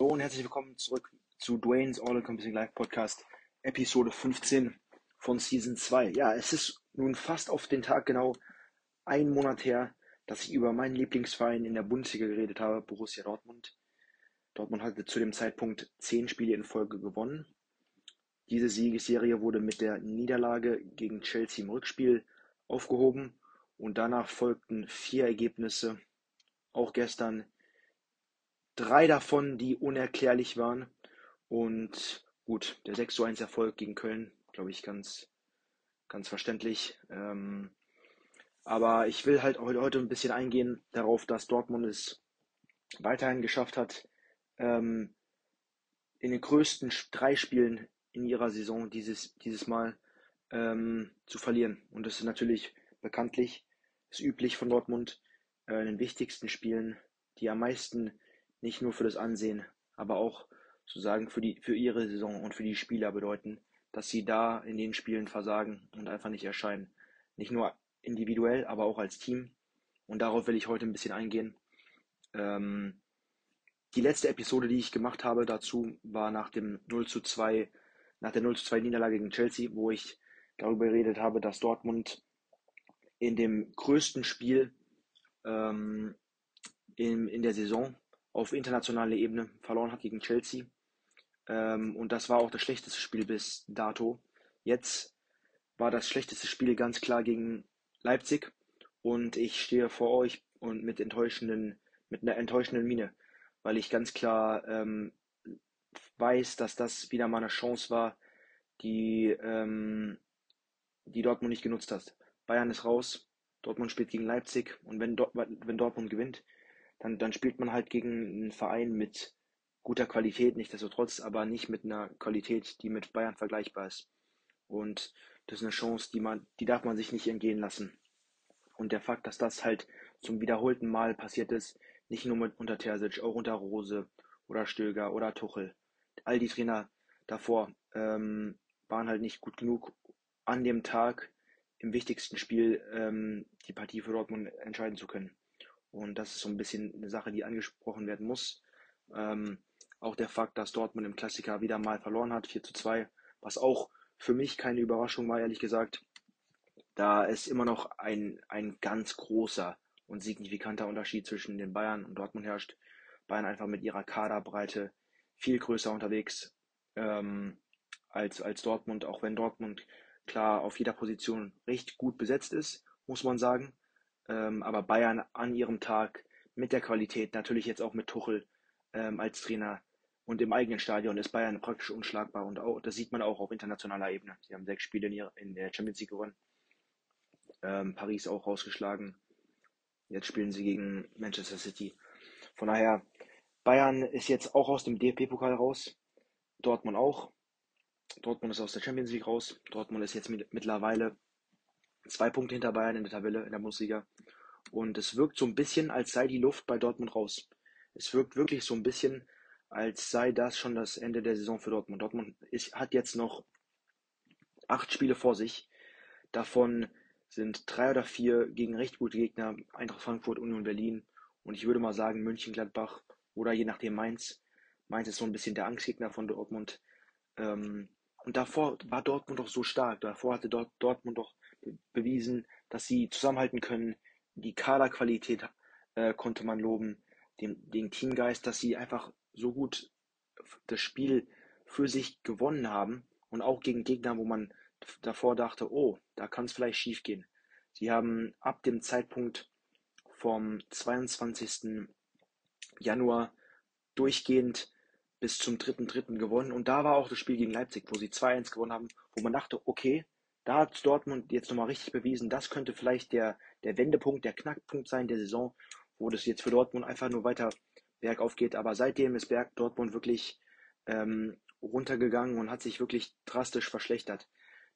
Hallo und herzlich willkommen zurück zu Dwayne's All Encompassing Live Podcast, Episode 15 von Season 2. Ja, es ist nun fast auf den Tag genau ein Monat her, dass ich über meinen Lieblingsverein in der Bundesliga geredet habe, Borussia Dortmund. Dortmund hatte zu dem Zeitpunkt zehn Spiele in Folge gewonnen. Diese Siegesserie wurde mit der Niederlage gegen Chelsea im Rückspiel aufgehoben und danach folgten vier Ergebnisse, auch gestern drei davon, die unerklärlich waren. Und gut, der 6 zu 1 Erfolg gegen Köln, glaube ich, ganz, ganz verständlich. Ähm, aber ich will halt heute ein bisschen eingehen darauf, dass Dortmund es weiterhin geschafft hat, ähm, in den größten drei Spielen in ihrer Saison dieses, dieses Mal ähm, zu verlieren. Und das ist natürlich bekanntlich, ist üblich von Dortmund, äh, in den wichtigsten Spielen, die am meisten nicht nur für das Ansehen, aber auch sozusagen für, die, für ihre Saison und für die Spieler bedeuten, dass sie da in den Spielen versagen und einfach nicht erscheinen. Nicht nur individuell, aber auch als Team. Und darauf will ich heute ein bisschen eingehen. Ähm, die letzte Episode, die ich gemacht habe dazu, war nach dem 0 zu 2, nach der 0 zu 2 Niederlage gegen Chelsea, wo ich darüber geredet habe, dass Dortmund in dem größten Spiel ähm, in, in der Saison auf internationaler Ebene verloren hat gegen Chelsea. Ähm, und das war auch das schlechteste Spiel bis dato. Jetzt war das schlechteste Spiel ganz klar gegen Leipzig. Und ich stehe vor euch und mit enttäuschenden, mit einer enttäuschenden Miene, weil ich ganz klar ähm, weiß, dass das wieder mal eine Chance war, die, ähm, die Dortmund nicht genutzt hat. Bayern ist raus, Dortmund spielt gegen Leipzig und wenn, Dort wenn Dortmund gewinnt, dann, dann spielt man halt gegen einen Verein mit guter Qualität, nichtsdestotrotz, aber nicht mit einer Qualität, die mit Bayern vergleichbar ist. Und das ist eine Chance, die man, die darf man sich nicht entgehen lassen. Und der Fakt, dass das halt zum wiederholten Mal passiert ist, nicht nur mit unter Terzic, auch unter Rose oder Stöger oder Tuchel. All die Trainer davor ähm, waren halt nicht gut genug, an dem Tag im wichtigsten Spiel ähm, die Partie für Dortmund entscheiden zu können. Und das ist so ein bisschen eine Sache, die angesprochen werden muss. Ähm, auch der Fakt, dass Dortmund im Klassiker wieder mal verloren hat, 4 zu 2, was auch für mich keine Überraschung war, ehrlich gesagt, da es immer noch ein, ein ganz großer und signifikanter Unterschied zwischen den Bayern und Dortmund herrscht. Bayern einfach mit ihrer Kaderbreite viel größer unterwegs ähm, als, als Dortmund, auch wenn Dortmund klar auf jeder Position recht gut besetzt ist, muss man sagen. Ähm, aber Bayern an ihrem Tag mit der Qualität, natürlich jetzt auch mit Tuchel ähm, als Trainer und im eigenen Stadion ist Bayern praktisch unschlagbar und auch, das sieht man auch auf internationaler Ebene. Sie haben sechs Spiele in, ihrer, in der Champions League gewonnen, ähm, Paris auch rausgeschlagen. Jetzt spielen sie gegen Manchester City. Von daher, Bayern ist jetzt auch aus dem DFB-Pokal raus, Dortmund auch. Dortmund ist aus der Champions League raus. Dortmund ist jetzt mit, mittlerweile Zwei Punkte hinter Bayern in der Tabelle in der Bundesliga. Und es wirkt so ein bisschen, als sei die Luft bei Dortmund raus. Es wirkt wirklich so ein bisschen, als sei das schon das Ende der Saison für Dortmund. Dortmund ist, hat jetzt noch acht Spiele vor sich. Davon sind drei oder vier gegen recht gute Gegner, Eintracht Frankfurt, Union Berlin und ich würde mal sagen München, Gladbach oder je nachdem Mainz. Mainz ist so ein bisschen der Angstgegner von Dortmund. Ähm, und davor war Dortmund doch so stark. Davor hatte Dortmund doch bewiesen, dass sie zusammenhalten können. Die Kaderqualität äh, konnte man loben, den, den Teamgeist, dass sie einfach so gut das Spiel für sich gewonnen haben und auch gegen Gegner, wo man davor dachte, oh, da kann es vielleicht schief gehen. Sie haben ab dem Zeitpunkt vom 22. Januar durchgehend bis zum 3.3. gewonnen und da war auch das Spiel gegen Leipzig, wo sie 2-1 gewonnen haben, wo man dachte, okay, da hat Dortmund jetzt nochmal richtig bewiesen, das könnte vielleicht der, der Wendepunkt, der Knackpunkt sein der Saison, wo das jetzt für Dortmund einfach nur weiter bergauf geht. Aber seitdem ist Berg Dortmund wirklich ähm, runtergegangen und hat sich wirklich drastisch verschlechtert.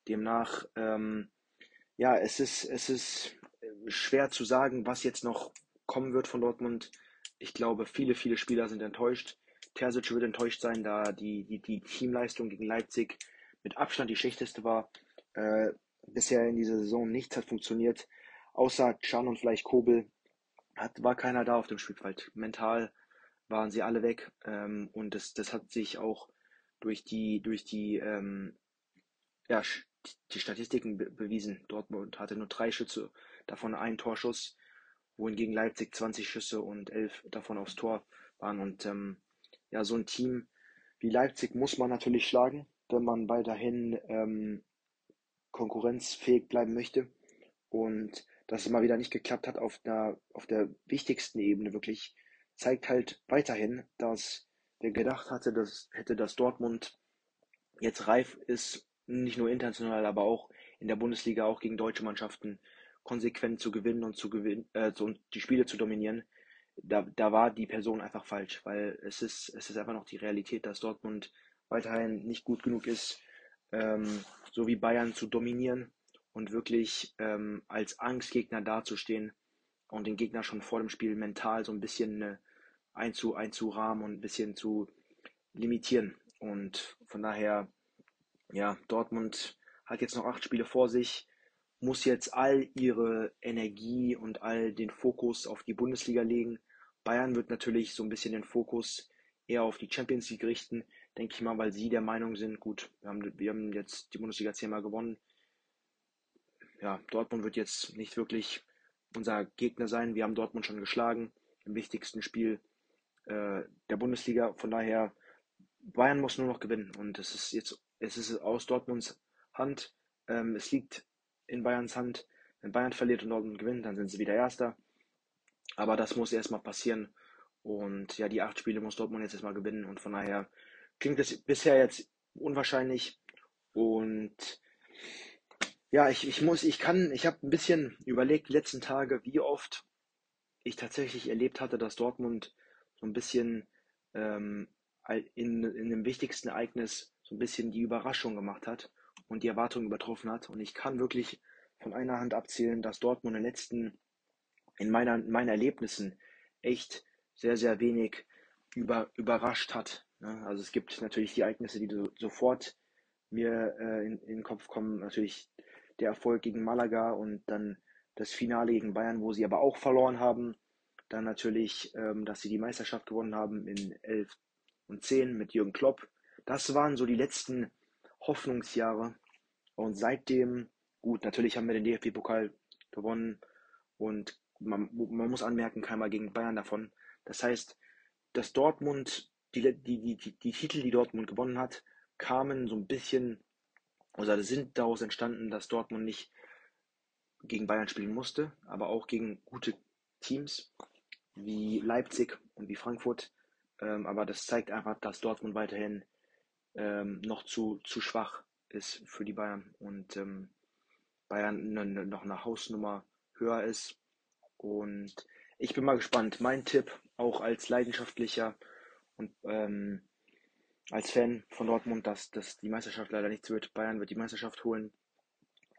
Demnach, ähm, ja, es ist, es ist schwer zu sagen, was jetzt noch kommen wird von Dortmund. Ich glaube, viele, viele Spieler sind enttäuscht. Terzic wird enttäuscht sein, da die, die, die Teamleistung gegen Leipzig mit Abstand die schlechteste war. Äh, bisher in dieser Saison nichts hat funktioniert. Außer Can und vielleicht Kobel hat, war keiner da auf dem Spielfeld. Mental waren sie alle weg. Ähm, und das, das hat sich auch durch die, durch die, ähm, ja, die Statistiken be bewiesen. Dortmund hatte nur drei Schüsse, davon ein Torschuss, wohingegen Leipzig 20 Schüsse und elf davon aufs Tor waren. Und ähm, ja, so ein Team wie Leipzig muss man natürlich schlagen, wenn man weiterhin ähm, konkurrenzfähig bleiben möchte. Und dass es mal wieder nicht geklappt hat auf der, auf der wichtigsten Ebene wirklich, zeigt halt weiterhin, dass wer gedacht hatte, dass hätte, dass Dortmund jetzt reif ist, nicht nur international, aber auch in der Bundesliga auch gegen deutsche Mannschaften konsequent zu gewinnen und zu gewinnen, äh, und die Spiele zu dominieren, da, da war die Person einfach falsch, weil es ist, es ist einfach noch die Realität, dass Dortmund weiterhin nicht gut genug ist, ähm, so wie Bayern zu dominieren und wirklich ähm, als Angstgegner dazustehen und den Gegner schon vor dem Spiel mental so ein bisschen äh, einzu, einzurahmen und ein bisschen zu limitieren. Und von daher, ja, Dortmund hat jetzt noch acht Spiele vor sich, muss jetzt all ihre Energie und all den Fokus auf die Bundesliga legen. Bayern wird natürlich so ein bisschen den Fokus eher auf die Champions League richten, denke ich mal, weil sie der Meinung sind, gut, wir haben, wir haben jetzt die Bundesliga zehnmal gewonnen. Ja, Dortmund wird jetzt nicht wirklich unser Gegner sein. Wir haben Dortmund schon geschlagen im wichtigsten Spiel äh, der Bundesliga. Von daher, Bayern muss nur noch gewinnen. Und es ist jetzt, es ist aus Dortmunds Hand. Ähm, es liegt in Bayerns Hand. Wenn Bayern verliert und Dortmund gewinnt, dann sind sie wieder Erster. Aber das muss erstmal passieren. Und ja, die acht Spiele muss Dortmund jetzt erstmal gewinnen. Und von daher klingt es bisher jetzt unwahrscheinlich. Und ja, ich, ich muss, ich kann, ich habe ein bisschen überlegt die letzten Tage, wie oft ich tatsächlich erlebt hatte, dass Dortmund so ein bisschen ähm, in, in dem wichtigsten Ereignis so ein bisschen die Überraschung gemacht hat und die Erwartungen übertroffen hat. Und ich kann wirklich von einer Hand abzählen, dass Dortmund in den letzten, in meiner, in meinen Erlebnissen echt sehr, sehr wenig über, überrascht hat. Ne? Also es gibt natürlich die Ereignisse, die so, sofort mir äh, in, in den Kopf kommen. Natürlich der Erfolg gegen Malaga und dann das Finale gegen Bayern, wo sie aber auch verloren haben. Dann natürlich, ähm, dass sie die Meisterschaft gewonnen haben in 11 und 10 mit Jürgen Klopp. Das waren so die letzten Hoffnungsjahre. Und seitdem, gut, natürlich haben wir den DFB-Pokal gewonnen und man, man, muss anmerken, keiner gegen Bayern davon. Das heißt, dass Dortmund, die, die, die, die, Titel, die Dortmund gewonnen hat, kamen so ein bisschen, oder sind daraus entstanden, dass Dortmund nicht gegen Bayern spielen musste, aber auch gegen gute Teams wie Leipzig und wie Frankfurt. Ähm, aber das zeigt einfach, dass Dortmund weiterhin ähm, noch zu, zu schwach ist für die Bayern und ähm, Bayern ne, noch eine Hausnummer höher ist. Und ich bin mal gespannt. Mein Tipp, auch als leidenschaftlicher und ähm, als Fan von Dortmund, dass, dass die Meisterschaft leider nichts wird. Bayern wird die Meisterschaft holen.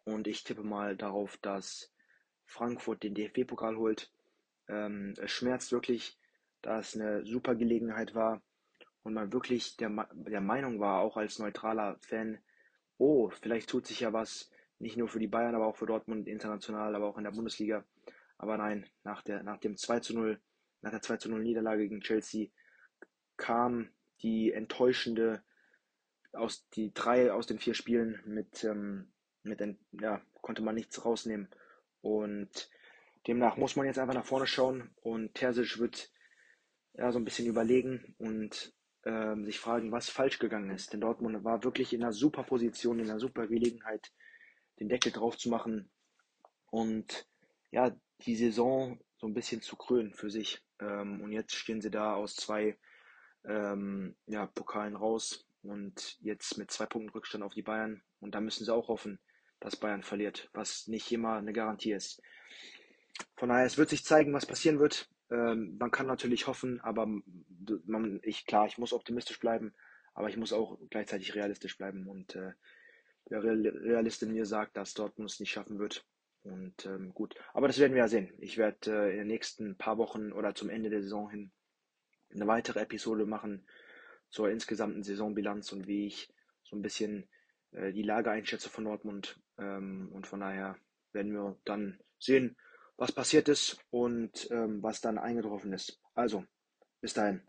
Und ich tippe mal darauf, dass Frankfurt den DFB-Pokal holt. Ähm, es schmerzt wirklich, da es eine super Gelegenheit war und man wirklich der, der Meinung war, auch als neutraler Fan, oh, vielleicht tut sich ja was, nicht nur für die Bayern, aber auch für Dortmund international, aber auch in der Bundesliga. Aber nein, nach, der, nach dem 2 zu 0, nach der 2 zu 0 Niederlage gegen Chelsea kam die enttäuschende aus die drei aus den vier Spielen mit, ähm, mit ja, konnte man nichts rausnehmen. Und Demnach muss man jetzt einfach nach vorne schauen und Terzic wird ja, so ein bisschen überlegen und ähm, sich fragen, was falsch gegangen ist. Denn Dortmund war wirklich in einer super Position, in einer super Gelegenheit, den Deckel drauf zu machen und ja, die Saison so ein bisschen zu krönen für sich. Ähm, und jetzt stehen sie da aus zwei ähm, ja, Pokalen raus und jetzt mit zwei Punkten Rückstand auf die Bayern. Und da müssen sie auch hoffen, dass Bayern verliert, was nicht immer eine Garantie ist. Von daher, es wird sich zeigen, was passieren wird. Ähm, man kann natürlich hoffen, aber man, ich, klar, ich muss optimistisch bleiben, aber ich muss auch gleichzeitig realistisch bleiben. Und äh, der Realist in mir sagt, dass Dortmund es nicht schaffen wird. Und ähm, gut, aber das werden wir ja sehen. Ich werde äh, in den nächsten paar Wochen oder zum Ende der Saison hin eine weitere Episode machen zur insgesamten Saisonbilanz und wie ich so ein bisschen äh, die Lage einschätze von Dortmund. Ähm, und von daher werden wir dann sehen, was passiert ist und ähm, was dann eingetroffen ist. Also, bis dahin.